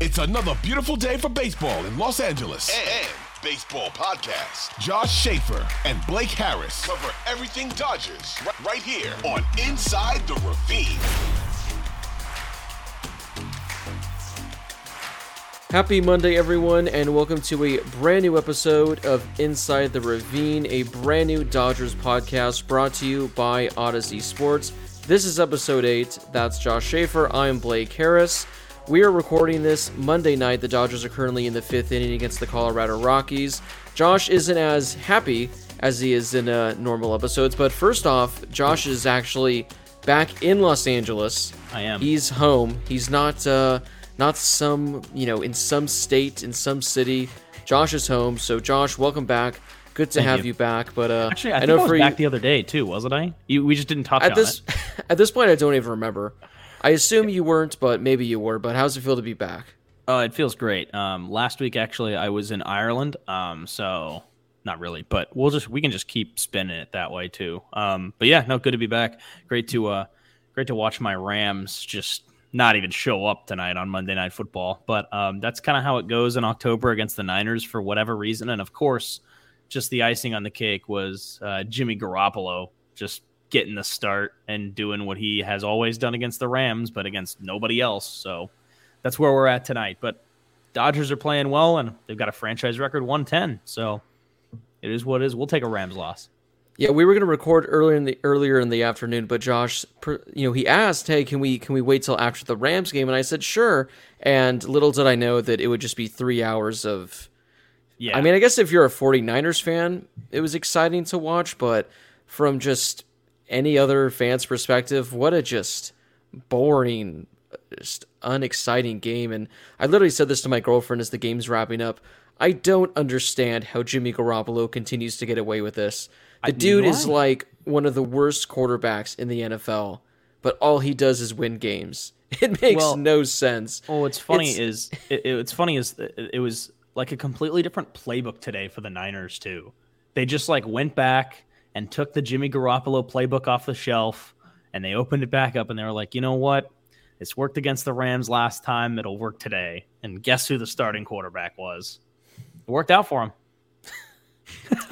It's another beautiful day for baseball in Los Angeles. And, Baseball Podcast. Josh Schaefer and Blake Harris cover everything Dodgers right, right here on Inside the Ravine. Happy Monday, everyone, and welcome to a brand new episode of Inside the Ravine, a brand new Dodgers podcast brought to you by Audacy Sports. This is episode 8. That's Josh Schaefer. I am Blake Harris. We are recording this Monday night. The Dodgers are currently in the fifth inning against the Colorado Rockies. Josh isn't as happy as he is in uh, normal episodes, but first off, Josh is actually back in Los Angeles. I am. He's home. He's not. Uh, not some, you know, in some state, in some city. Josh is home. So, Josh, welcome back. Good to Thank have you. you. back. But uh, Actually, I, I know I was for back you, the other day too, wasn't I? You, we just didn't talk at this it. at this point, I don't even remember. I assume you weren't, but maybe you were. But how's it feel to be back? Oh, it feels great. Um, last week actually, I was in Ireland. Um, so not really, but we'll just we can just keep spinning it that way too. Um, but yeah, no, good to be back. Great to uh, great to watch my Rams just not even show up tonight on Monday Night Football. But um, that's kind of how it goes in October against the Niners for whatever reason. And of course, just the icing on the cake was uh, Jimmy Garoppolo just getting the start and doing what he has always done against the Rams, but against nobody else. So that's where we're at tonight. But Dodgers are playing well, and they've got a franchise record 110. So it is what it is. We'll take a Rams loss. Yeah, we were going to record earlier in the earlier in the afternoon, but Josh, you know, he asked, "Hey, can we can we wait till after the Rams game?" And I said, "Sure." And little did I know that it would just be three hours of. Yeah. I mean, I guess if you're a 49ers fan, it was exciting to watch, but from just any other fan's perspective, what a just boring, just unexciting game. And I literally said this to my girlfriend as the game's wrapping up. I don't understand how Jimmy Garoppolo continues to get away with this. The I- dude is like one of the worst quarterbacks in the NFL, but all he does is win games. It makes Well- no sense. Oh, what's funny It's- is it, funny is it was like a completely different playbook today for the Niners too. They just like went back and took the Jimmy Garoppolo playbook off the shelf and they opened it back up and they were like, you know what? It's worked against the Rams last time. It'll work today. And guess who the starting quarterback was? It worked out for him.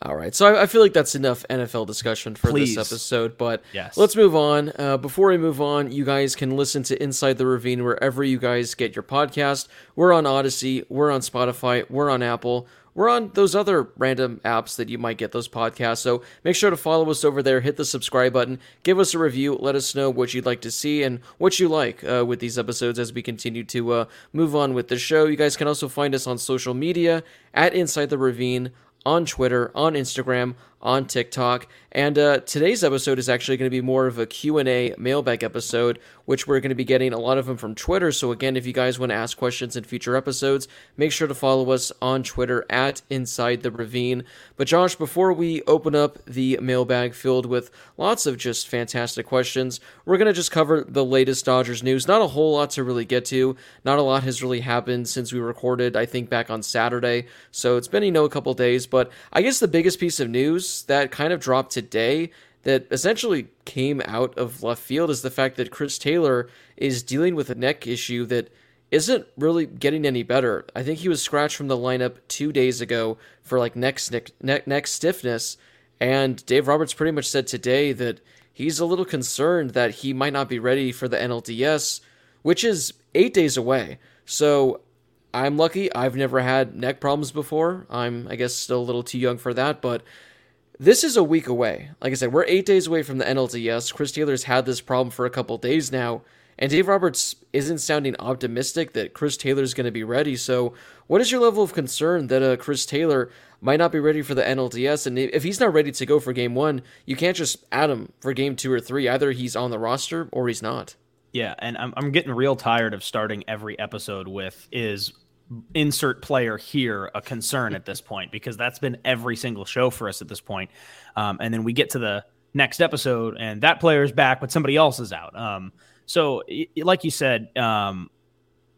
All right, so I, I feel like that's enough NFL discussion for Please. this episode. But Yes. let's move on. Uh, before we move on, you guys can listen to Inside the Ravine wherever you guys get your podcast. We're on Audacy, we're on Spotify, we're on Apple, we're on those other random apps that you might get those podcasts. So make sure to follow us over there, hit the subscribe button, give us a review, let us know what you'd like to see and what you like uh, with these episodes as we continue to uh, move on with the show. You guys can also find us on social media at Inside the Ravine on Twitter, on Instagram, on TikTok. And uh, today's episode is actually going to be more of a Q&A mailbag episode, which we're going to be getting a lot of them from Twitter. So again, if you guys want to ask questions in future episodes, make sure to follow us on Twitter at Inside the Ravine. But Josh, before we open up the mailbag filled with lots of just fantastic questions, we're going to just cover the latest Dodgers news. Not a whole lot to really get to. Not a lot has really happened since we recorded, I think, back on Saturday. So it's been, you know, a couple days. But I guess the biggest piece of news that kind of dropped today that essentially came out of left field is the fact that Chris Taylor is dealing with a neck issue that isn't really getting any better. I think he was scratched from the lineup two days ago for like neck, neck, neck stiffness. And Dave Roberts pretty much said today that he's a little concerned that he might not be ready for the NLDS, which is eight days away. So I'm lucky. I've never had neck problems before. I'm, I guess, still a little too young for that, but this is a week away. Like I said, we're eight days away from the NLDS. Chris Taylor's had this problem for a couple days now, and Dave Roberts isn't sounding optimistic that Chris Taylor's going to be ready. So, what is your level of concern that uh, Chris Taylor might not be ready for the NLDS? And if he's not ready to go for game one, you can't just add him for game two or three. Either he's on the roster or he's not. Yeah, and I'm, I'm getting real tired of starting every episode with is insert player here a concern at this point because that's been every single show for us at this point. Um, and then we get to the next episode and that player is back, but somebody else is out. Um, so, like you said, um,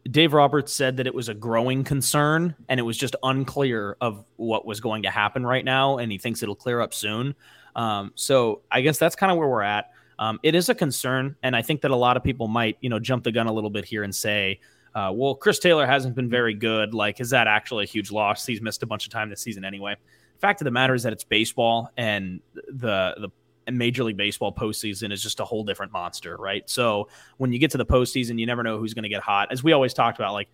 Dave Roberts said that it was a growing concern and it was just unclear of what was going to happen right now. And he thinks it'll clear up soon. Um, so, I guess that's kind of where we're at. Um, it is a concern. And I think that a lot of people might, you know, jump the gun a little bit here and say, uh, well, Chris Taylor hasn't been very good. Like, is that actually a huge loss? He's missed a bunch of time this season anyway. Fact of the matter is that it's baseball, and the the Major League Baseball postseason is just a whole different monster, right? So when you get to the postseason, you never know who's going to get hot. As we always talked about, like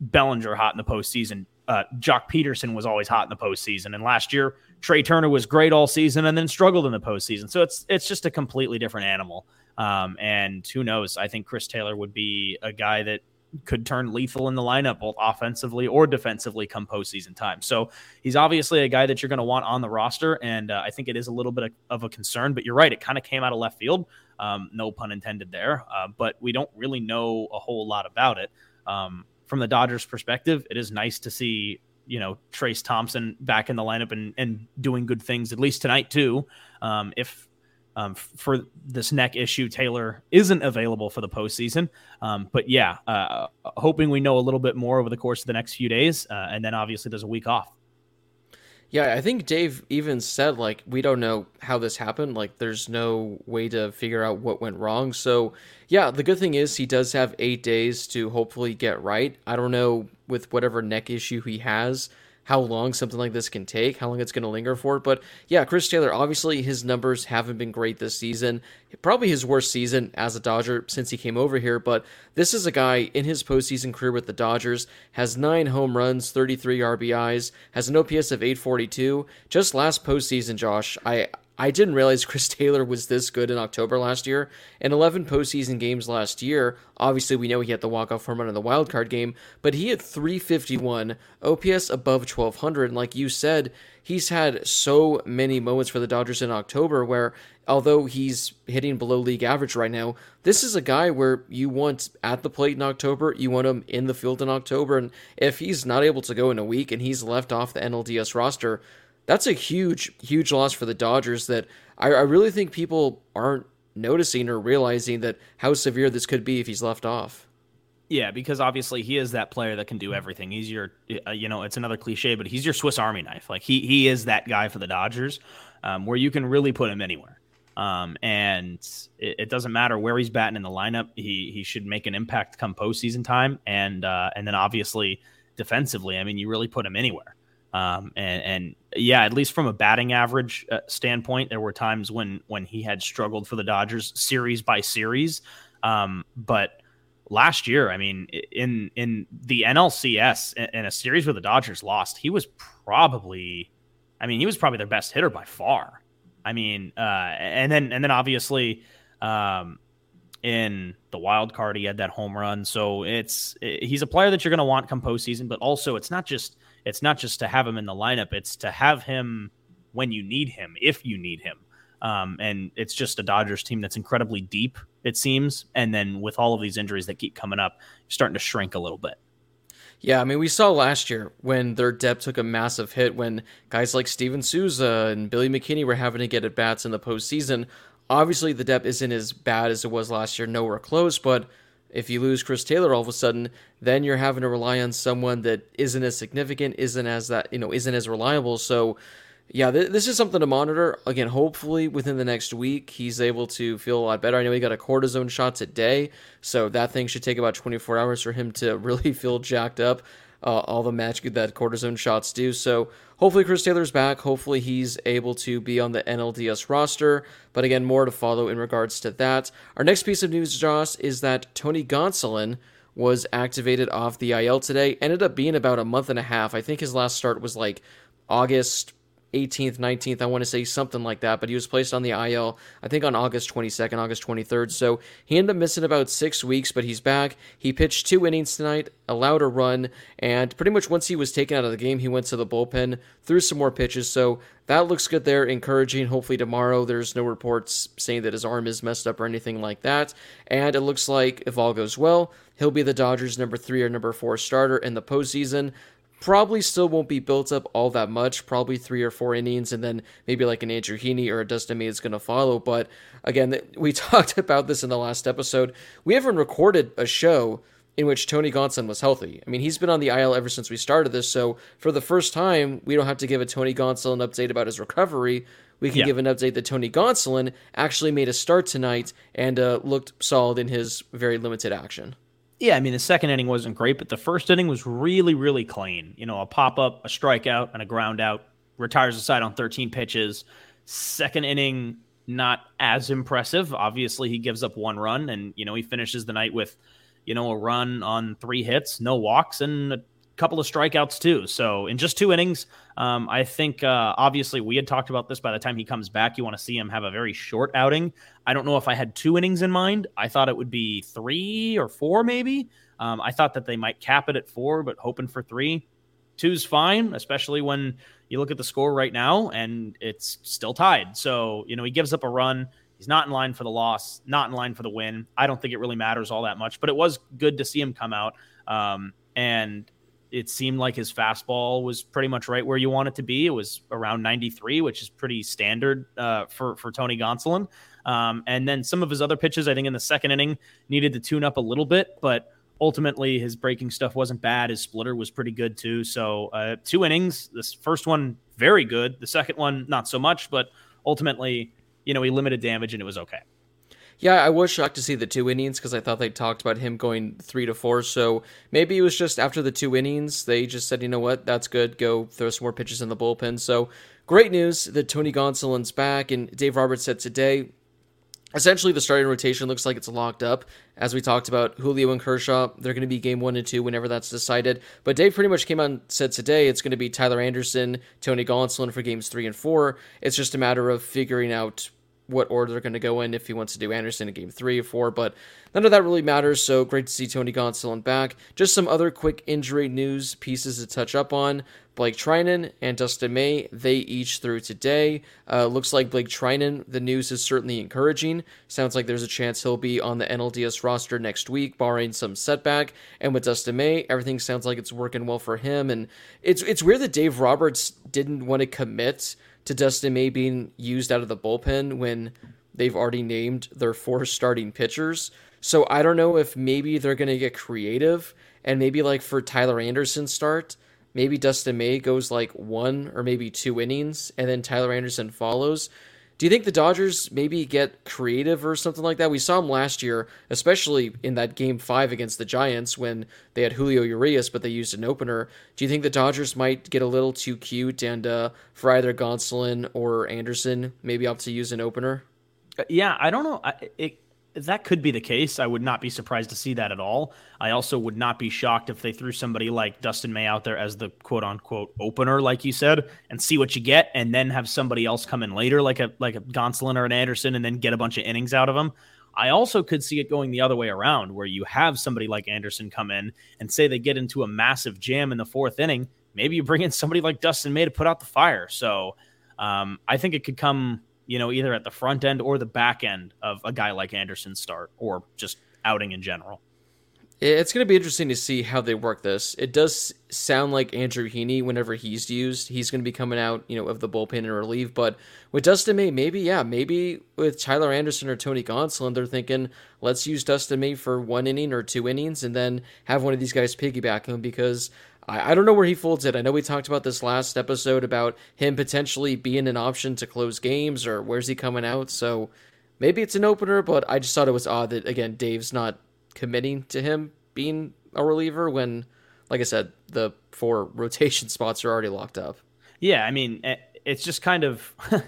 Bellinger hot in the postseason. Uh, Joc Pederson was always hot in the postseason, and last year Trea Turner was great all season and then struggled in the postseason. So it's it's just a completely different animal. Um, and who knows? I think Chris Taylor would be a guy that could turn lethal in the lineup, both offensively or defensively, come postseason time. So he's obviously a guy that you're going to want on the roster, and uh, I think it is a little bit of a concern. But you're right; it kind of came out of left field. Um, no pun intended there. Uh, but we don't really know a whole lot about it. Um, from the Dodgers' perspective, it is nice to see you know Trayce Thompson back in the lineup and and doing good things at least tonight too. Um, if um, for this neck issue, Taylor isn't available for the postseason. Um, but yeah, uh, hoping we know a little bit more over the course of the next few days. Uh, and then obviously there's a week off. Yeah, I think Dave even said, like, we don't know how this happened. Like, there's no way to figure out what went wrong. So, yeah, the good thing is he does have eight days to hopefully get right. I don't know with whatever neck issue he has how long something like this can take, how long it's going to linger for. But yeah, Chris Taylor, obviously his numbers haven't been great this season. Probably his worst season as a Dodger since he came over here. But this is a guy in his postseason career with the Dodgers, has nine home runs, 33 RBIs, has an OPS of 842. Just last postseason, Josh, I I didn't realize Chris Taylor was this good in October last year. In 11 postseason games last year, obviously we know he had the walk-off home run in the wild card game, but he had 351, OPS above 1200, and like you said, he's had so many moments for the Dodgers in October where although he's hitting below league average right now, this is a guy where you want at the plate in October, you want him in the field in October, and if he's not able to go in a week and he's left off the NLDS roster, that's a huge, huge loss for the Dodgers that I, I really think people aren't noticing or realizing that how severe this could be if he's left off. Yeah, because obviously he is that player that can do everything. He's your, uh, you know, it's another cliche, but he's your Swiss Army knife. Like he he is that guy for the Dodgers, um, where you can really put him anywhere. Um, and it, it, doesn't matter where he's batting in the lineup. He he should make an impact come postseason time, and uh, and then obviously defensively, I mean, you really put him anywhere. Um, and, and, yeah, at least from a batting average uh, standpoint, there were times when when he had struggled for the Dodgers series by series. Um, but last year, I mean, in in the NLCS in a series where the Dodgers lost, he was probably, I mean, he was probably their best hitter by far. I mean, uh, and then and then obviously, um, in the wild card, he had that home run. So it's he's a player that you're going to want come postseason, but also it's not just it's not just to have him in the lineup; it's to have him when you need him, if you need him. Um, and it's just a Dodgers team that's incredibly deep, it seems. And then with all of these injuries that keep coming up, starting to shrink a little bit. Yeah, I mean, we saw last year when their depth took a massive hit when guys like Steven Souza and Billy McKinney were having to get at bats in the postseason. Obviously, the depth isn't as bad as it was last year, nowhere close, but if you lose Chris Taylor all of a sudden, then you're having to rely on someone that isn't as significant, isn't as that, you know, isn't as reliable. So yeah, th- this is something to monitor. Again, hopefully within the next week, he's able to feel a lot better. I know he got a cortisone shot today, so that thing should take about 24 hours for him to really feel jacked up. Uh, all the match that cortisone shots do. So hopefully Chris Taylor's back. Hopefully he's able to be on the NLDS roster. But again, more to follow in regards to that. Our next piece of news, Josh, is that Tony Gonsolin was activated off the IL today. Ended up being about a month and a half. I think his last start was like August 18th, 19th, I want to say something like that, but he was placed on the IL, I think on August 22nd, August 23rd. So he ended up missing about six weeks, but he's back. He pitched two innings tonight, allowed a run, and pretty much once he was taken out of the game, he went to the bullpen, threw some more pitches. So that looks good there, encouraging. Hopefully tomorrow there's no reports saying that his arm is messed up or anything like that. And it looks like if all goes well, he'll be the Dodgers' number three or number four starter in the postseason probably still won't be built up all that much. Probably three or four innings, and then maybe like an Andrew Heaney or a Dustin May is going to follow. But again, we talked about this in the last episode. We haven't recorded a show in which Tony Gonsolin was healthy. I mean, he's been on the IL ever since we started this. So for the first time, we don't have to give a Tony Gonsolin update about his recovery. We can yeah. give an update that Tony Gonsolin actually made a start tonight and uh, looked solid in his very limited action. Yeah, I mean the second inning wasn't great, but the first inning was really, really clean. You know, a pop up, a strikeout, and a ground out. Retires the side on 13 pitches. Second inning, not as impressive. Obviously, he gives up one run, and you know he finishes the night with, you know, a run on three hits, no walks, and a couple of strikeouts too. So in just two innings, um, I think uh, obviously we had talked about this. By the time he comes back, you want to see him have a very short outing. I don't know if I had two innings in mind. I thought it would be three or four, maybe. Um, I thought that they might cap it at four, but hoping for three. Two's fine, especially when you look at the score right now and it's still tied. So, you know, he gives up a run. He's not in line for the loss, not in line for the win. I don't think it really matters all that much, but it was good to see him come out. Um, and it seemed like his fastball was pretty much right where you want it to be. It was around 93, which is pretty standard uh, for for Tony Gonsolin. Um, and then some of his other pitches, I think in the second inning, needed to tune up a little bit, but ultimately his breaking stuff wasn't bad. His splitter was pretty good too. So uh, two innings. This first one very good. The second one not so much, but ultimately, you know, he limited damage and it was okay. Yeah, I was shocked to see the two innings because I thought they talked about him going three to four. So maybe it was just after the two innings, they just said, you know what, that's good. Go throw some more pitches in the bullpen. So great news that Tony Gonsolin's back. And Dave Roberts said today, essentially the starting rotation looks like it's locked up. As we talked about, Julio and Kershaw, they're going to be game one and two whenever that's decided. But Dave pretty much came out and said today it's going to be Tyler Anderson, Tony Gonsolin for games three and four. It's just a matter of figuring out what order they're going to go in if he wants to do Anderson in game three or four, but none of that really matters. So great to see Tony Gonsolin back. Just some other quick injury news pieces to touch up on. Blake Treinen and Dustin May, they each threw today. Uh, looks like Blake Treinen, the news is certainly encouraging. Sounds like there's a chance he'll be on the NLDS roster next week, barring some setback. And with Dustin May, everything sounds like it's working well for him. And it's it's weird that Dave Roberts didn't want to commit to Dustin May being used out of the bullpen when they've already named their four starting pitchers. So I don't know if maybe they're going to get creative and maybe like for Tyler Anderson start, maybe Dustin May goes like one or maybe two innings and then Tyler Anderson follows. Do you think the Dodgers maybe get creative or something like that? We saw them last year, especially in that game five against the Giants when they had Julio Urias, but they used an opener. Do you think the Dodgers might get a little too cute and uh, for either Gonsolin or Anderson, maybe opt to use an opener? Uh, yeah, I don't know. I, it that could be the case. I would not be surprised to see that at all. I also would not be shocked if they threw somebody like Dustin May out there as the quote unquote opener, like you said, and see what you get, and then have somebody else come in later, like a like a Gonsolin or an Anderson, and then get a bunch of innings out of them. I also could see it going the other way around, where you have somebody like Anderson come in and say they get into a massive jam in the fourth inning. Maybe you bring in somebody like Dustin May to put out the fire. So um, I think it could come you know, either at the front end or the back end of a guy like Anderson's start or just outing in general. It's going to be interesting to see how they work this. It does sound like Andrew Heaney, whenever he's used, he's going to be coming out, you know, of the bullpen and relief. But with Dustin May, maybe, yeah, maybe with Tyler Anderson or Tony Gonsolin, they're thinking, let's use Dustin May for one inning or two innings and then have one of these guys piggyback him because I, I don't know where he folds it. I know we talked about this last episode about him potentially being an option to close games or where's he coming out. So maybe it's an opener, but I just thought it was odd that again Dave's not committing to him being a reliever when, like I said, the four rotation spots are already locked up. Yeah, I mean eh, it's just kind of.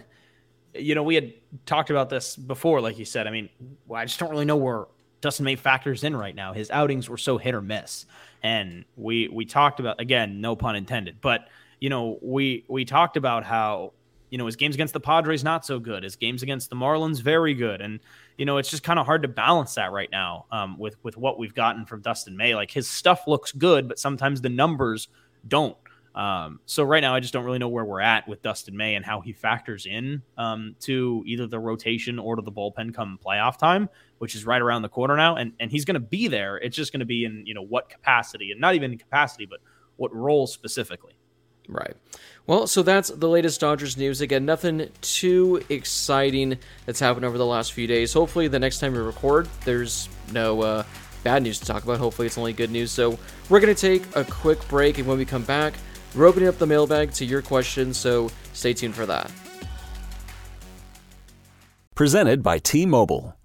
you know, we had talked about this before, like you said. I mean, I just don't really know where Dustin May factors in right now. His outings were so hit or miss. And we we talked about again, no pun intended, but you know, we we talked about how you know his games against the Padres not so good, his games against the Marlins very good, and you know it's just kind of hard to balance that right now um, with with what we've gotten from Dustin May. Like his stuff looks good, but sometimes the numbers don't. Um, so right now, I just don't really know where we're at with Dustin May and how he factors in um, to either the rotation or to the bullpen come playoff time, which is right around the corner now. And and he's going to be there. It's just going to be in you know what capacity, and not even in capacity, but what role specifically. Right. Well, so that's the latest Dodgers news. Again, nothing too exciting that's happened over the last few days. Hopefully, the next time we record, there's no uh, bad news to talk about. Hopefully, it's only good news. So, we're going to take a quick break, and when we come back, we're opening up the mailbag to your questions, so stay tuned for that. Presented by T Mobile,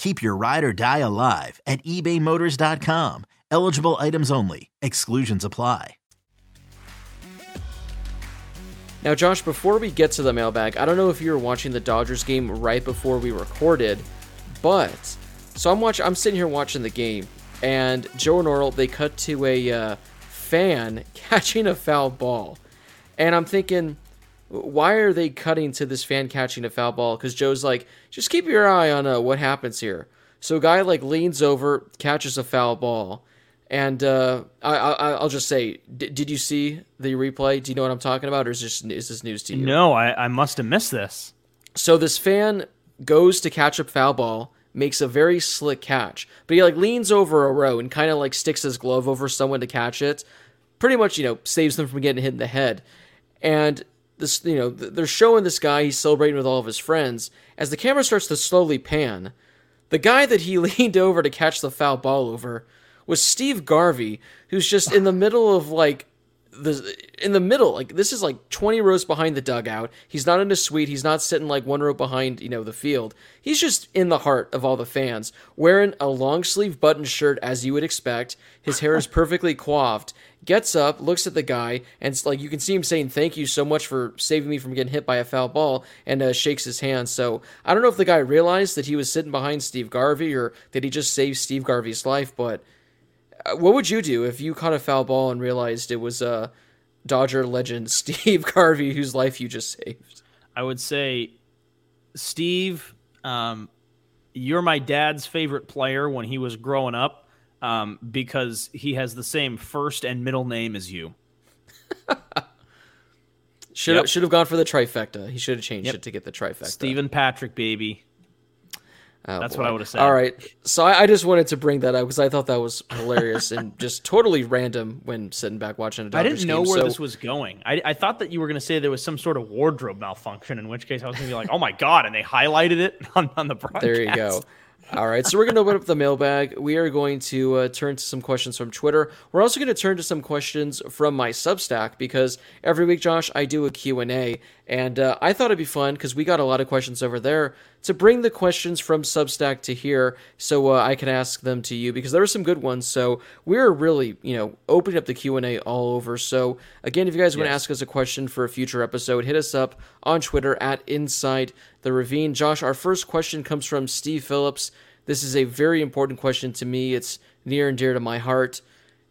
Keep your ride or die alive at ebaymotors.com. Eligible items only. Exclusions apply. Now, Josh, before we get to the mailbag, I don't know if you were watching the Dodgers game right before we recorded, but so I'm watching. I'm sitting here watching the game, and Joe and Orel they cut to a uh, fan catching a foul ball, and I'm thinking, why are they cutting to this fan catching a foul ball? Because Joe's like, just keep your eye on uh, what happens here. So a guy like leans over, catches a foul ball, and uh, I, will just say, d- did you see the replay? Do you know what I'm talking about, or is this is this news to you? No, I, I must have missed this. So this fan goes to catch a foul ball, makes a very slick catch, but he like leans over a row and kind of like sticks his glove over someone to catch it. Pretty much, you know, saves them from getting hit in the head. And this, you know, they're showing this guy he's celebrating with all of his friends. As the camera starts to slowly pan, the guy that he leaned over to catch the foul ball over was Steve Garvey, who's just in the middle of like the in the middle like this is like 20 rows behind the dugout. He's not in a suite. He's not sitting like one row behind you know the field. He's just in the heart of all the fans wearing a long sleeve button shirt as you would expect. His hair is perfectly coiffed. Gets up looks at the guy and it's like you can see him saying thank you so much for saving me from getting hit by a foul ball and uh, shakes his hand. So i don't know if the guy realized that he was sitting behind steve garvey or that he just saved steve garvey's life but what would you do if you caught a foul ball and realized it was uh, Dodger legend Steve Garvey whose life you just saved? I would say, Steve, um, you're my dad's favorite player when he was growing up um, because he has the same first and middle name as you. Should Yep. should have gone for the trifecta. He should have changed Yep. it to get the trifecta. Stephen Patrick, baby. Oh, That's boy. what I would have said. All right, so I, I just wanted to bring that up because I thought that was hilarious and just totally random when sitting back watching a Dodgers I didn't know game. where so this was going. I, I thought that you were going to say there was some sort of wardrobe malfunction, in which case I was going to be like, oh my God. And they highlighted it on, on the broadcast. There you go. All right, so we're going to open up the mailbag. We are going to uh, turn to some questions from Twitter. We're also going to turn to some questions from my Substack because every week, Josh, I do a Q&A, and uh, I thought it'd be fun because we got a lot of questions over there to bring the questions from Substack to here so uh, I can ask them to you because there were some good ones. So we're really, you know, opening up the Q&A all over. So again, if you guys want to ask us a question for a future episode, hit us up on Twitter at Inside the Ravine. Josh, our first question comes from Steve Phillips. This is a very important question to me. It's near and dear to my heart.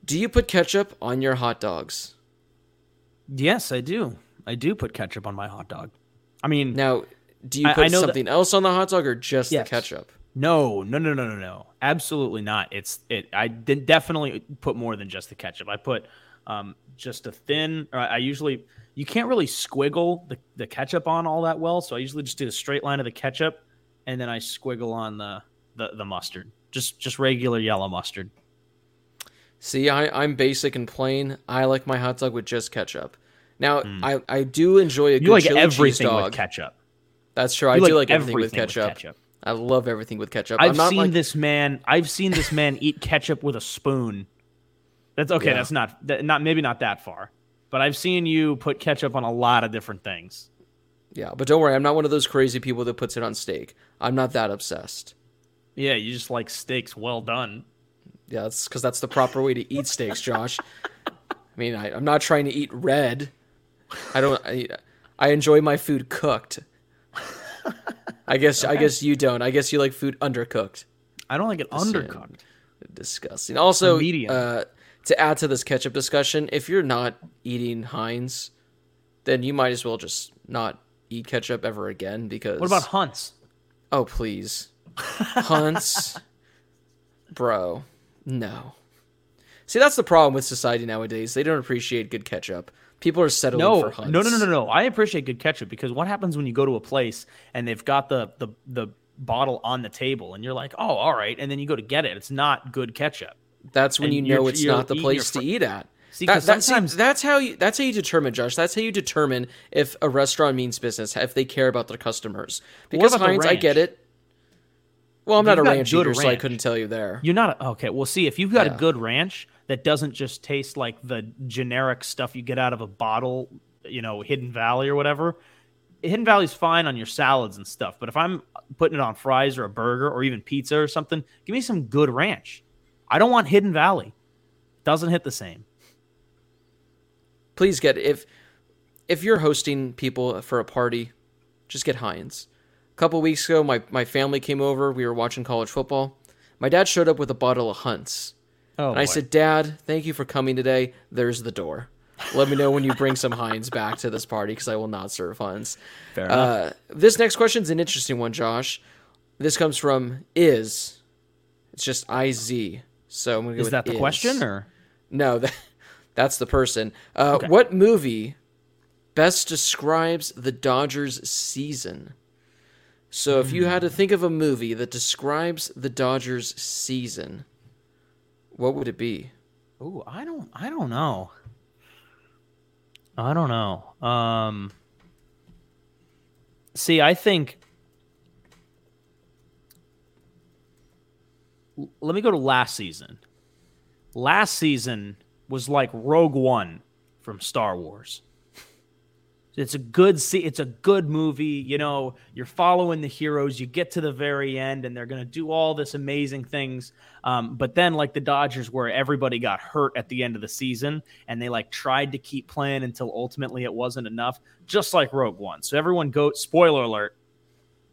Do you put ketchup on your hot dogs? Yes, I do. I do put ketchup on my hot dog. I mean, Now, do you put I that- something else on the hot dog or just Yes. the ketchup? No, no, no, no, no, no. Absolutely not. It's it. I did definitely put more than just the ketchup. I put um, just a thin. Or I usually you can't really squiggle the, the ketchup on all that well, so I usually just do a straight line of the ketchup, and then I squiggle on the the, the mustard. Just just regular yellow mustard. See, I, I'm basic and plain. I like my hot dog with just ketchup. Now, I, I do enjoy a good Hmm. Like chili cheese everything dog. with ketchup. That's true. I You do like like everything, with, everything with ketchup. ketchup. I love everything with ketchup. I've seen like, this man. I've seen this man eat ketchup with a spoon. That's okay. Yeah. That's not that, not maybe not that far, but I've seen you put ketchup on a lot of different things. Yeah, but don't worry. I'm not one of those crazy people that puts it on steak. I'm not that obsessed. Yeah, you just like steaks well done. Yeah, that's because that's the proper way to eat steaks, Josh. I mean, I, I'm not trying to eat red. I don't. I, I enjoy my food cooked. I guess. I guess you don't. I guess you like food undercooked. I don't like it undercooked. Disgusting. Also, uh, to add to this ketchup discussion, if you're not eating Heinz, then you might as well just not eat ketchup ever again. Because What about Hunts? Oh please, Hunts, bro, no. See, that's the problem with society nowadays. They don't appreciate good ketchup. People are settling No, for Hunts. no, no, no, no, no. I appreciate good ketchup because what happens when you go to a place and they've got the the the bottle on the table and you're like, oh, all right, and then you go to get it, it's not good ketchup. That's when And you know it's not the place your to eat at. See, That- that- see, sometimes- that's how you that's how you determine, Josh. That's how you determine if a restaurant means business, if they care about their customers. Because Heinz, I get it. Well, I'm not a ranch eater, so I couldn't tell you there. You're not a, okay. Well, see, if you've got Yeah. a good ranch that doesn't just taste like the generic stuff you get out of a bottle, you know, Hidden Valley or whatever. Hidden Valley's fine on your salads and stuff, but if I'm putting it on fries or a burger or even pizza or something, give me some good ranch. I don't want Hidden Valley. Doesn't hit the same. please get if if you're hosting people for a party, just get Heinz. A couple weeks ago, my my family came over. We were watching college football. My dad showed up with a bottle of Hunts. Oh, and I boy. said, Dad, thank you for coming today. There's the door. Let me know when you bring some Heinz back to this party because I will not serve Heinz. Fair enough. Uh, this next question is an interesting one, Josh. This comes from Is. It's just I Z. So I'm gonna go Is with that the is. question or? No, that, that's the person. Uh, Okay. What movie best describes the Dodgers season? So, if you had Hmm. to think of a movie that describes the Dodgers season, what would it be? Ooh, I don't I don't know. I don't know. Um See, I think let me go to last season. Last season was like Rogue One from Star Wars. It's a good see. It's a good movie. You know, you're following the heroes. You get to the very end, and they're going to do all this amazing things. Um, but then, like the Dodgers, where everybody got hurt at the end of the season, and they like tried to keep playing until ultimately it wasn't enough. Just like Rogue One. So everyone go. Spoiler alert.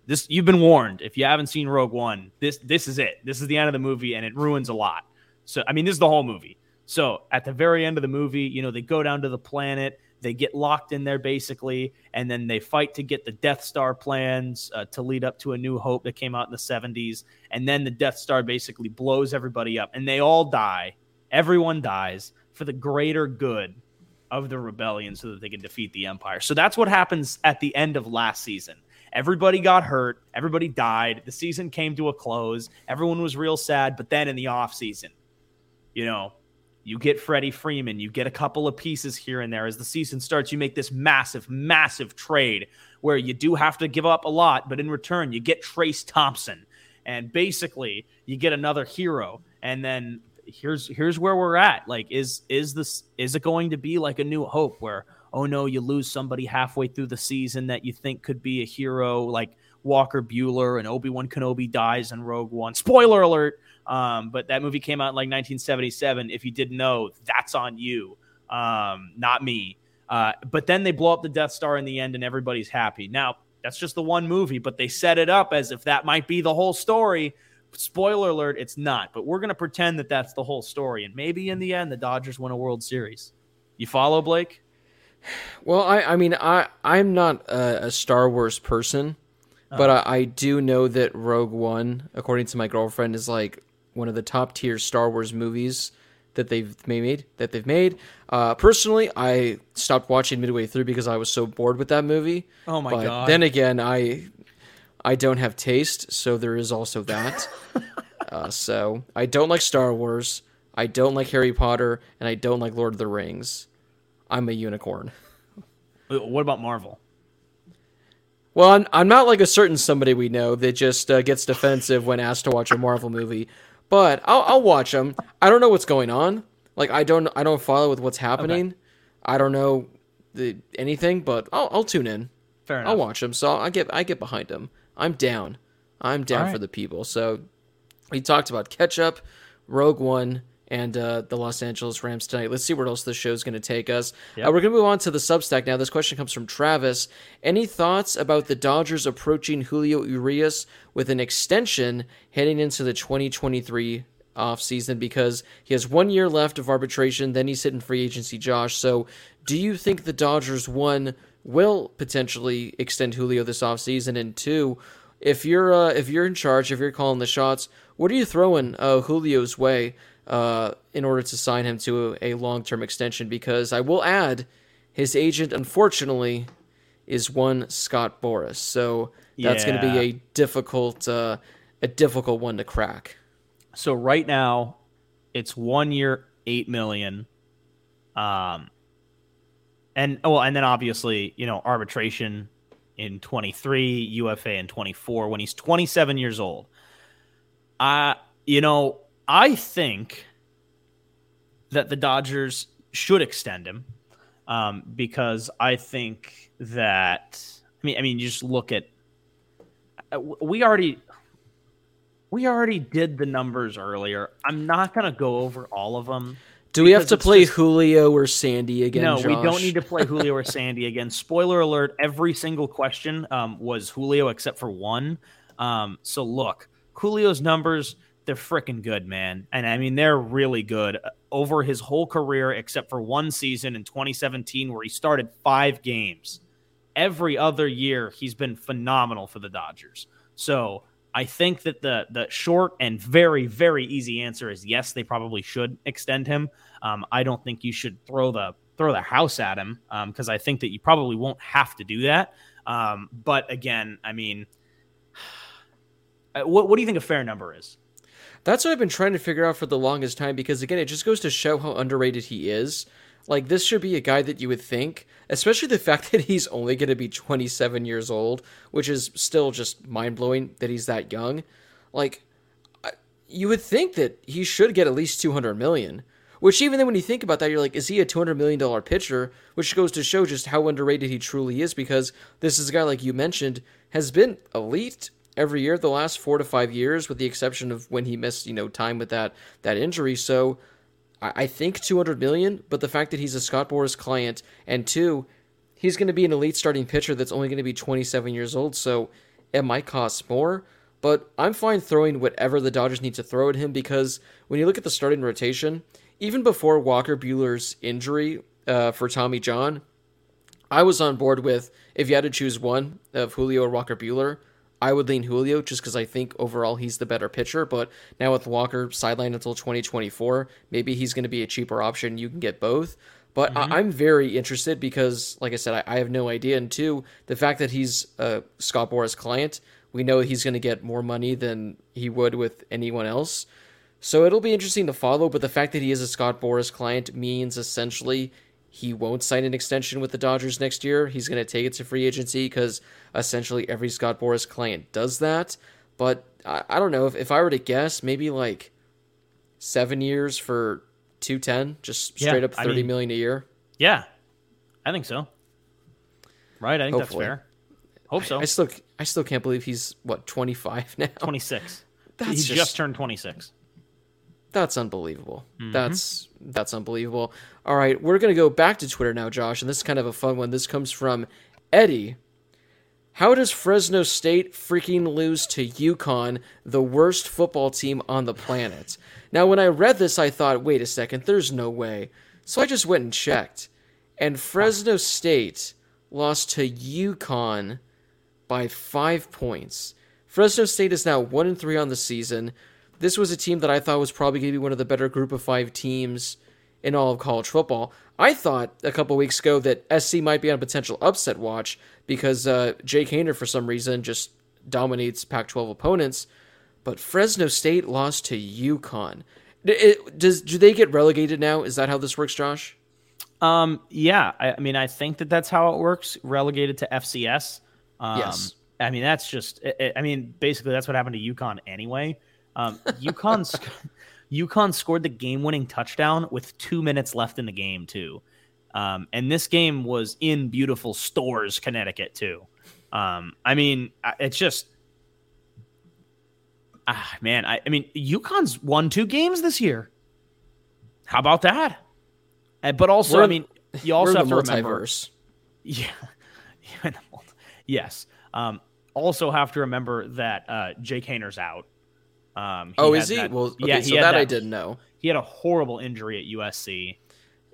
This you've been warned. If you haven't seen Rogue One, this this is it. This is the end of the movie, and it ruins a lot. So I mean, this is the whole movie. So at the very end of the movie, you know, they go down to the planet, they get locked in there basically, and then they fight to get the Death Star plans uh, to lead up to a New Hope that came out in the 70s. And then the Death Star basically blows everybody up, and they all die. Everyone dies for the greater good of the rebellion so that they can defeat the empire. So that's what happens at the end of last season. Everybody got hurt, everybody died, the season came to a close, everyone was real sad, but then in the off season, you know, you get Freddie Freeman, you get a couple of pieces here and there as the season starts, you make this massive massive trade where you do have to give up a lot, but in return you get Trayce Thompson and basically you get another hero and then here's here's where we're at. Like, is is this is it going to be like a new hope where oh no, you lose somebody halfway through the season that you think could be a hero, like Walker Buehler and Obi Wan Kenobi dies in Rogue One. Spoiler alert. Um, but that movie came out in like 1977. If you didn't know, that's on you, um, not me. Uh, but then they blow up the Death Star in the end, and everybody's happy. Now that's just the one movie, but they set it up as if that might be the whole story spoiler alert, it's not. But we're going to pretend that that's the whole story. And maybe in the end, the Dodgers win a World Series. You follow, Blake? Well, I, I mean, I, I'm not a, a Star Wars person, oh. but I, I do know that Rogue One, according to my girlfriend, is like one of the top tier Star Wars movies that they've made that they've made. Uh, personally, I stopped watching midway through because I was so bored with that movie. Oh my but god! Then again, I I don't have taste, so there is also that. uh, so I don't like Star Wars. I don't like Harry Potter, and I don't like Lord of the Rings. I'm a unicorn. What about Marvel? Well, I'm, I'm not like a certain somebody we know that just uh, gets defensive when asked to watch a Marvel movie, but I'll, I'll watch them. I don't know what's going on. Like I don't I don't follow with what's happening. Okay. I don't know the, anything, but I'll, I'll tune in. Fair enough. I'll watch them, so I get I get behind them. I'm down. I'm down right. for the people. So we talked about Ketchup, Rogue One, and uh, the Los Angeles Rams tonight. Let's see where else this show is going to take us. Yep. Uh, we're going to move on to the Substack now. This question comes from Travis. Any thoughts about the Dodgers approaching Julio Urias with an extension heading into the 2023 offseason because he has one year left of arbitration, then he's hitting free agency, Josh. So do you think the Dodgers, one, will potentially extend Julio this offseason? And two, if you're uh, if you're in charge, if you're calling the shots, what are you throwing uh, Julio's way uh, in order to sign him to a, a long term extension? Because I will add, his agent unfortunately is one Scott Boras, so that's yeah. going to be a difficult uh, a difficult one to crack. So right now, it's one year, eight million. Um, and oh, and then obviously, you know, arbitration in 23, UFA in 24 when he's 27 years old. Uh, you know, I think that the Dodgers should extend him um, because I think that I mean I mean you just look at uh, we already we already did the numbers earlier. I'm not going to go over all of them. Do we have to play just, Julio or Sandy again? No, Josh? we don't need to play Julio or Sandy again. Spoiler alert: every single question um, was Julio except for one. Um, so look, Julio's numbers they're freaking good, man. And I mean, they're really good over his whole career, except for one season in 2017 where he started five games. Every other year, he's been phenomenal for the Dodgers. So I think that the the short and very very easy answer is yes. They probably should extend him. Um, I don't think you should throw the throw the house at him because um, I think that you probably won't have to do that. Um, but again, I mean, uh, what what do you think a fair number is? That's what I've been trying to figure out for the longest time because again, it just goes to show how underrated he is. Like this should be a guy that you would think, especially the fact that he's only going to be 27 years old, which is still just mind-blowing that he's that young. Like you would think that he should get at least 200 million. Which even then when you think about that you're like is he a 200 million dollar pitcher, which goes to show just how underrated he truly is because this is a guy like you mentioned has been elite every year the last 4 to 5 years with the exception of when he missed, you know, time with that that injury. So I think 200 million, but the fact that he's a Scott Boras client, and two, he's going to be an elite starting pitcher that's only going to be 27 years old, so it might cost more. But I'm fine throwing whatever the Dodgers need to throw at him because when you look at the starting rotation, even before Walker Buehler's injury uh, for Tommy John, I was on board with if you had to choose one of Julio or Walker Buehler, I would lean Julio just because I think overall he's the better pitcher. But now with Walker sidelined until 2024, maybe he's going to be a cheaper option. You can get both. But mm-hmm. I- am very interested because, like I said, I, I have no idea. And two, the fact that he's a Scott Boras client, we know he's going to get more money than he would with anyone else. So it'll be interesting to follow. But the fact that he is a Scott Boras client means essentially he won't sign an extension with the Dodgers next year. He's going to take it to free agency because essentially every Scott Boras client does that. But I, I don't know if, if I were to guess, maybe like seven years for two ten, just straight yeah, up thirty I mean, million a year. Yeah, I think so. Right, I think Hopefully. that's fair. Hope so. I, I, still I still can't believe he's what twenty five now. Twenty six. He just, just turned twenty six. That's unbelievable. Mm-hmm. That's that's unbelievable. All right, we're gonna go back to Twitter now, Josh, and this is kind of a fun one. This comes from Eddie. How does Fresno State freaking lose to UConn, the worst football team on the planet? Now, when I read this, I thought, wait a second, there's no way. So I just went and checked, and Fresno State lost to UConn by five points. Fresno State is now one and three on the season this was a team that I thought was probably going to be one of the better group of five teams in all of college football. I thought a couple weeks ago that SC might be on a potential upset watch because uh, Jake Haener, for some reason, just dominates Pac 12 opponents. But Fresno State lost to UConn. It, does do they get relegated now? Is that how this works, Josh? Um, yeah. I, I, mean, I think that that's how it works. Relegated to FCS. Um, yes. I mean, that's just. I mean, basically, that's what happened to UConn anyway. Um, UConn, UConn scored the game-winning touchdown with two minutes left in the game too, um, and this game was in beautiful Storrs, Connecticut too. Um, I mean, it's just, ah, man. I, I mean, UConn's won two games this year. How about that? And, but also, we're, I mean, you also have to multiverse. remember. Yeah. yes. Um, also have to remember that uh, Jake Haener's out. Um, oh, is he? That, well, okay, yeah, so that, that, I didn't know. He had a horrible injury at USC.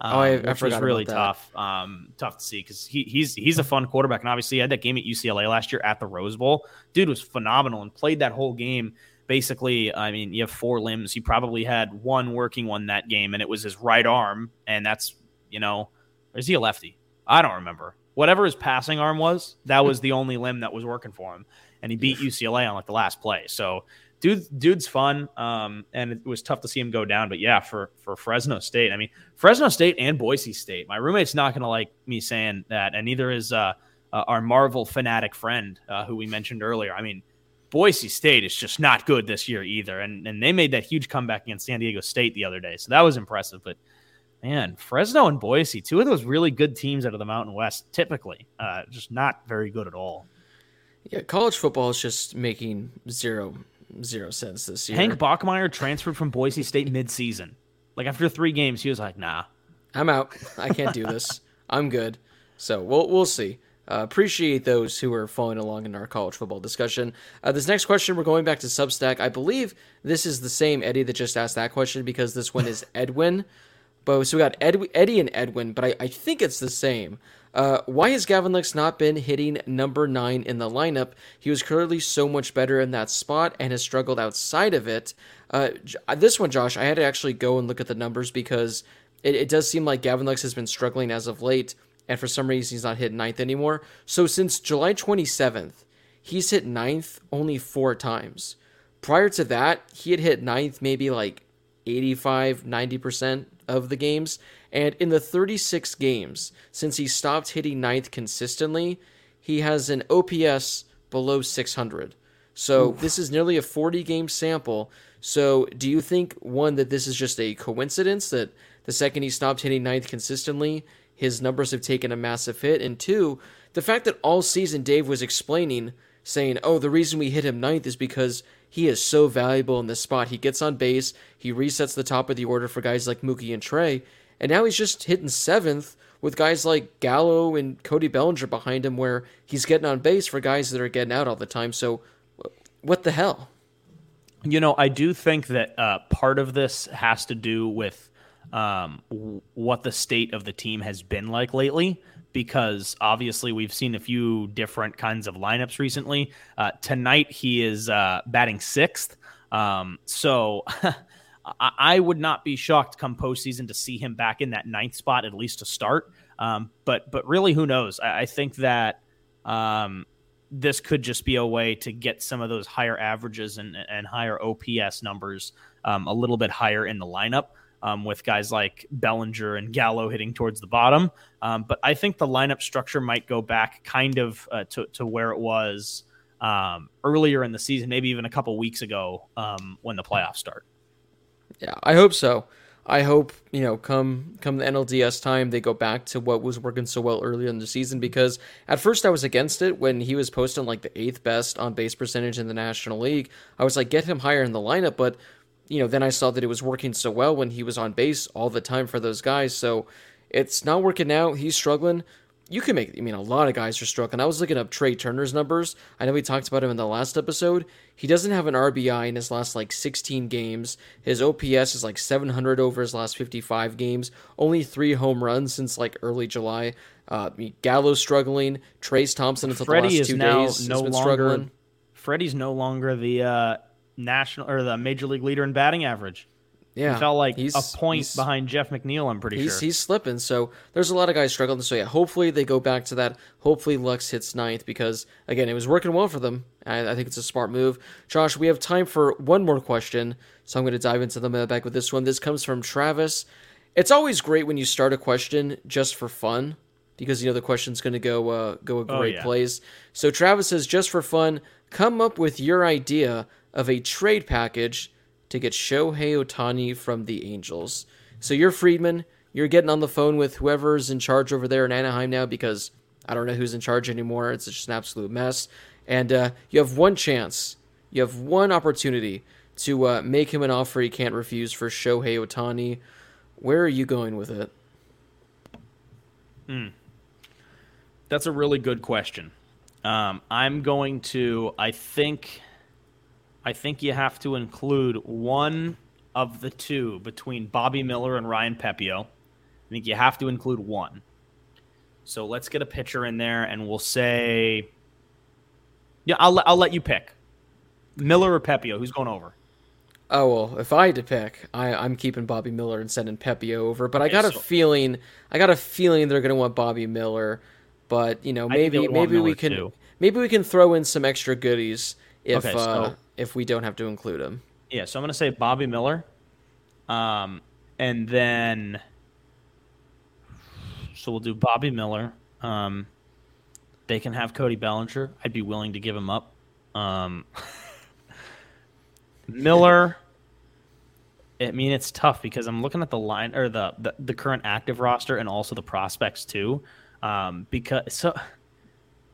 Um, oh, I, I which was really tough. Um, tough to see because he, he's he's a fun quarterback, and obviously he had that game at UCLA last year at the Rose Bowl. Dude was phenomenal and played that whole game. Basically, I mean, you have four limbs. He probably had one working one that game, and it was his right arm, and that's you know, is he a lefty? I don't remember. Whatever his passing arm was, that was the only limb that was working for him, and he beat UCLA on like the last play. So dude, dude's fun. Um, and it was tough to see him go down. But yeah, for for Fresno State, I mean, Fresno State and Boise State. My roommate's not to like me saying that, and neither is uh, uh, our Marvel fanatic friend uh, who we mentioned earlier. I mean, Boise State is just not good this year either, and and they made that huge comeback against San Diego State the other day, so that was impressive. But man, Fresno and Boise, two of those really good teams out of the Mountain West, typically, uh, just not very good at all. Yeah, college football is just making zero zero sense this year. Hank Bachmeier transferred from Boise State mid-season. Like after three games, he was like, "Nah, I'm out. I can't do this. I'm good." So we'll we'll see. Uh, appreciate those who are following along in our college football discussion. Uh, this next question, we're going back to Substack. I believe this is the same Eddie that just asked that question because this one is Edwin. But so we got Ed, Eddie and Edwin, but I, I think it's the same. Uh, why has Gavin Lux not been hitting number nine in the lineup? He was clearly so much better in that spot and has struggled outside of it. Uh, uh, this one, Josh, I had to actually go and look at the numbers because it, it does seem like Gavin Lux has been struggling as of late, and for some reason he's not hit ninth anymore. So since July 27th, he's hit ninth only four times. Prior to that, he had hit ninth maybe like 85, 90% of the games. And in the 36 games since he stopped hitting ninth consistently, he has an OPS below 600. So Oof. this is nearly a 40 game sample. So do you think, one, that this is just a coincidence that the second he stopped hitting ninth consistently, his numbers have taken a massive hit? And two, the fact that all season Dave was explaining, saying, oh, the reason we hit him ninth is because he is so valuable in this spot. He gets on base, he resets the top of the order for guys like Mookie and Trea, and now he's just hitting seventh with guys like Gallo and Cody Bellinger behind him, where he's getting on base for guys that are getting out all the time. So, what the hell? You know, I do think that uh, part of this has to do with um, what the state of the team has been like lately because obviously we've seen a few different kinds of lineups recently. Uh, tonight he is uh, batting sixth. Um, so I, would not be shocked come postseason to see him back in that ninth spot at least to start. Um, but but really, who knows? I, I think that um, this could just be a way to get some of those higher averages and, and higher OPS numbers um, a little bit higher in the lineup. Um, with guys like Bellinger and Gallo hitting towards the bottom. Um, but I think the lineup structure might go back kind of uh, to, to where it was um, earlier in the season, maybe even a couple weeks ago um, when the playoffs start. Yeah, I hope so. I hope you know come come the NLDS time they go back to what was working so well earlier in the season because at first I was against it when he was posting like the eighth best on base percentage in the National League. I was like get him higher in the lineup, but you know then I saw that it was working so well when he was on base all the time for those guys. So it's not working out. He's struggling you can make. I mean, a lot of guys are struggling. I was looking up Trea Turner's numbers. I know we talked about him in the last episode. He doesn't have an RBI in his last like 16 games. His OPS is like 700 over his last 55 games. Only three home runs since like early July. Uh, Gallo's struggling. Trayce Thompson until Freddie the last two days no has been longer, struggling. Freddie's no longer the uh, national or the major league leader in batting average. Yeah, he felt like he's, a point he's, behind Jeff McNeil. I'm pretty he's, sure he's slipping. So there's a lot of guys struggling. So yeah, hopefully they go back to that. Hopefully Lux hits ninth because again, it was working well for them. I, I think it's a smart move. Josh, we have time for one more question, so I'm going to dive into the mailbag with this one. This comes from Travis. It's always great when you start a question just for fun because you know the question's going to go uh, go a oh, great oh, yeah. place. So Travis says, just for fun, come up with your idea of a trade package to get Shohei Ohtani from the Angels. So you're Friedman. You're getting on the phone with whoever's in charge over there in Anaheim now because I don't know who's in charge anymore. It's just an absolute mess. And uh, you have one chance. You have one opportunity to uh, make him an offer he can't refuse for Shohei Ohtani. Where are you going with it? Hmm. That's a really good question. Um, I'm going to, I think I think you have to include one of the two between Bobby Miller and Ryan Pepiot. I think you have to include one. So let's get a pitcher in there, and we'll say, yeah, I'll I'll let you pick, Miller or Pepiot. Who's going over? Oh well, if I had to pick, I, I'm keeping Bobby Miller and sending Pepiot over. But I got a feeling, I got a feeling they're going to want Bobby Miller. But you know, maybe maybe we can too. maybe we can throw in some extra goodies if okay, so, uh, if we don't have to include him. Yeah, so I'm gonna say Bobby Miller, um, and then so we'll do Bobby Miller. Um, they can have Cody Bellinger. I'd be willing to give him up. Um, Miller. I mean, it's tough because I'm looking at the line or the, the, the current active roster and also the prospects too. Um, because so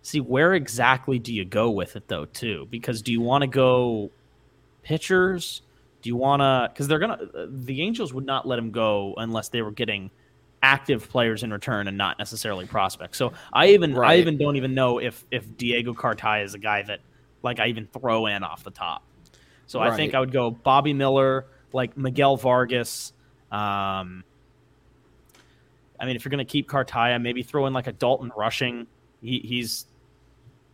See, where exactly do you go with it though, too? Because do you want to go pitchers? Do you want to? Because they're gonna. The Angels would not let him go unless they were getting active players in return and not necessarily prospects. So I even right. I even don't even know if if Diego Cartaya is a guy that like I even throw in off the top. So right. I think I would go Bobby Miller, like Miguel Vargas. Um, I mean, if you're going to keep Cartaya, maybe throw in like a Dalton Rushing. He, he's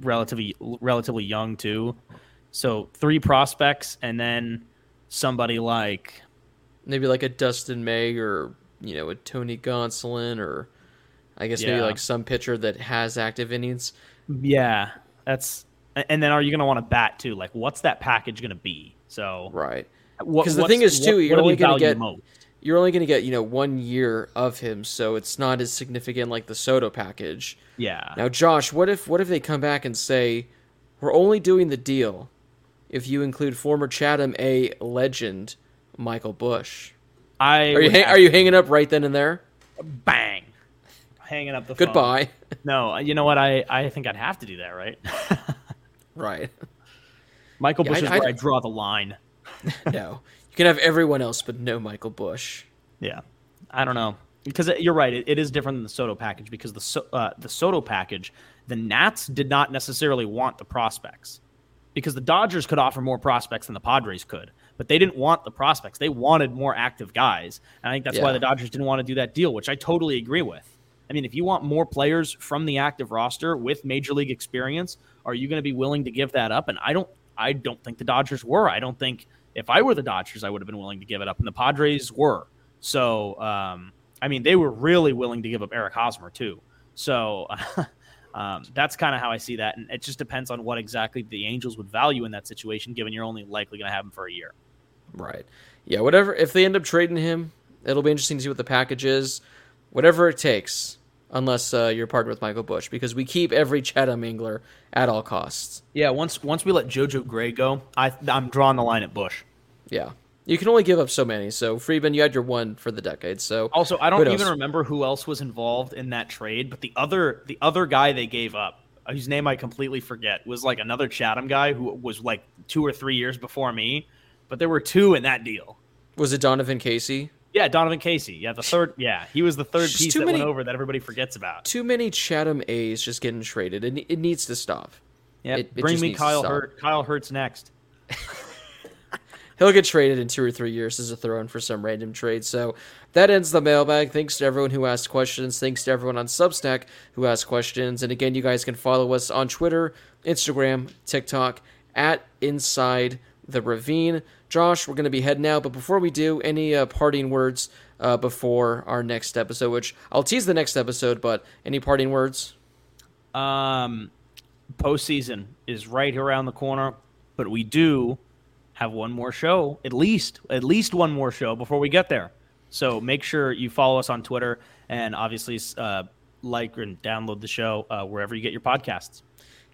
relatively relatively young too. So three prospects, and then somebody like maybe like a Dustin May or you know a Tony Gonsolin or I guess yeah. maybe like some pitcher that has active innings. Yeah, that's and then are you going to want to bat too? Like, what's that package going to be? So right, because the thing is too, what, you're only going to get most? You're only going to get you know one year of him, so it's not as significant like the Soto package. Yeah. Now, Josh, what if what if they come back and say we're only doing the deal if you include former Chatham A legend Michael Busch? I are you ha- are you hanging up right then and there? Bang, hanging up the goodbye. Phone. No, you know what? I I think I'd have to do that, right? right. Michael yeah, Busch is I, where I, I draw the line. no, you can have everyone else, but no Michael Busch. Yeah, I don't know because you're right. It, it is different than the Soto package because the uh, the Soto package, the Nats did not necessarily want the prospects because the Dodgers could offer more prospects than the Padres could, but they didn't want the prospects. They wanted more active guys, and I think that's yeah. why the Dodgers didn't want to do that deal, which I totally agree with. I mean, if you want more players from the active roster with major league experience, are you going to be willing to give that up? And I don't, I don't think the Dodgers were. I don't think if I were the Dodgers, I would have been willing to give it up, and the Padres were. So, um, I mean, they were really willing to give up Eric Hosmer too. So. Um, that's kind of how I see that, and it just depends on what exactly the Angels would value in that situation, given you're only likely going to have him for a year. Right. Yeah. Whatever. If they end up trading him, it'll be interesting to see what the package is. Whatever it takes, unless uh, you're partnered with Michael Busch, because we keep every Chatham Mingler at all costs. Yeah. Once once we let JoJo Gray go, I I'm drawing the line at Busch. Yeah. You can only give up so many. So Friedman, you had your one for the decade. So also, I don't even remember who else was involved in that trade, but the other the other guy they gave up, whose name I completely forget, was like another Chatham guy who was like two or three years before me. But there were two in that deal. Was it Donovan Casey? Yeah, Donovan Casey. Yeah, the third. Yeah, he was the third piece that many, went over that everybody forgets about. Too many Chatham A's just getting traded, and it, it needs to stop. Yeah, it, bring me Kyle Hurt. Kyle Hurts next. he'll get traded in two or three years as a throw in for some random trade. So that ends the mailbag. Thanks to everyone who asked questions. Thanks to everyone on Substack who asked questions. And again, you guys can follow us on Twitter, Instagram, TikTok at Inside the Ravine. Josh, we're going to be heading out, but before we do, any uh, parting words uh, before our next episode? Which I'll tease the next episode, but any parting words? Um, postseason is right around the corner, but we do have one more show, at least, at least one more show before we get there. So make sure you follow us on Twitter and obviously uh, like and download the show uh, wherever you get your podcasts.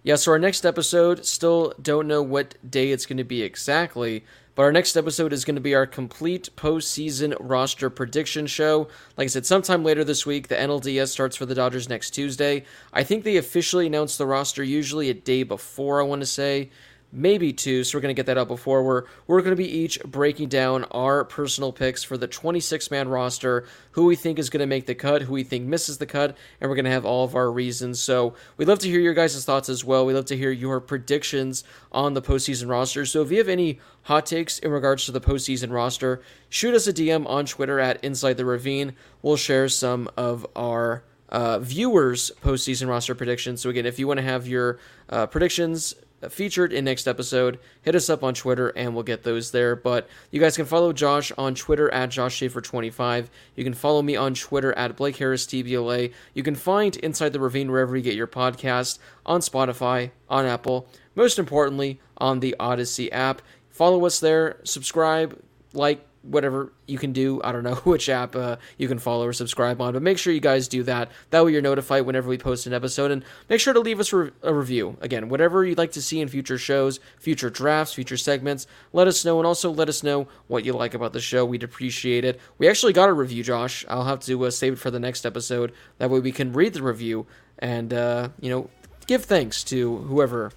Yeah, so our next episode, still don't know what day it's going to be exactly, but our next episode is going to be our complete postseason roster prediction show. Like I said, sometime later this week, the NLDS starts for the Dodgers next Tuesday. I think they officially announce the roster usually a day before, I want to say maybe two. So we're going to get that out before. We're we're going to be each breaking down our personal picks for the 26 man roster, who we think is going to make the cut, who we think misses the cut, and we're going to have all of our reasons. So we'd love to hear your guys' thoughts as well. We'd love to hear your predictions on the postseason roster. So if you have any hot takes in regards to the postseason roster, shoot us a DM on Twitter at Inside the Ravine. We'll share some of our uh, viewers' postseason roster predictions. So again, if you want to have your uh, predictions featured in next episode, hit us up on Twitter and we'll get those there. But you guys can follow Josh on Twitter at Josh Schaefer25. You can follow me on Twitter at Blake Harris TBLA. You can find Inside the Ravine wherever you get your podcast on Spotify, on Apple, most importantly, on the Audacy app. Follow us there, subscribe, like, whatever you can do. I don't know which app uh, you can follow or subscribe on, but make sure you guys do that. That way you're notified whenever we post an episode. And make sure to leave us re- a review. Again, whatever you'd like to see in future shows, future drafts, future segments, let us know. And also let us know what you like about the show. We'd appreciate it. We actually got a review, Josh. I'll have to uh, save it for the next episode. That way we can read the review and, uh, you know, give thanks to whoever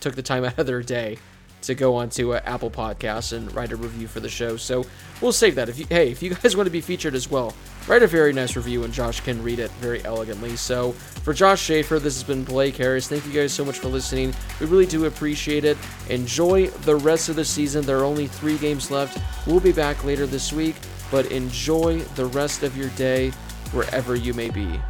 took the time out of their day to go onto uh, Apple Podcasts and write a review for the show. So we'll save that. If you, hey, if you guys want to be featured as well, write a very nice review and Josh can read it very elegantly. So for Josh Schaefer, this has been Blake Harris. Thank you guys so much for listening. We really do appreciate it. Enjoy the rest of the season. There are only three games left. We'll be back later this week, but enjoy the rest of your day wherever you may be.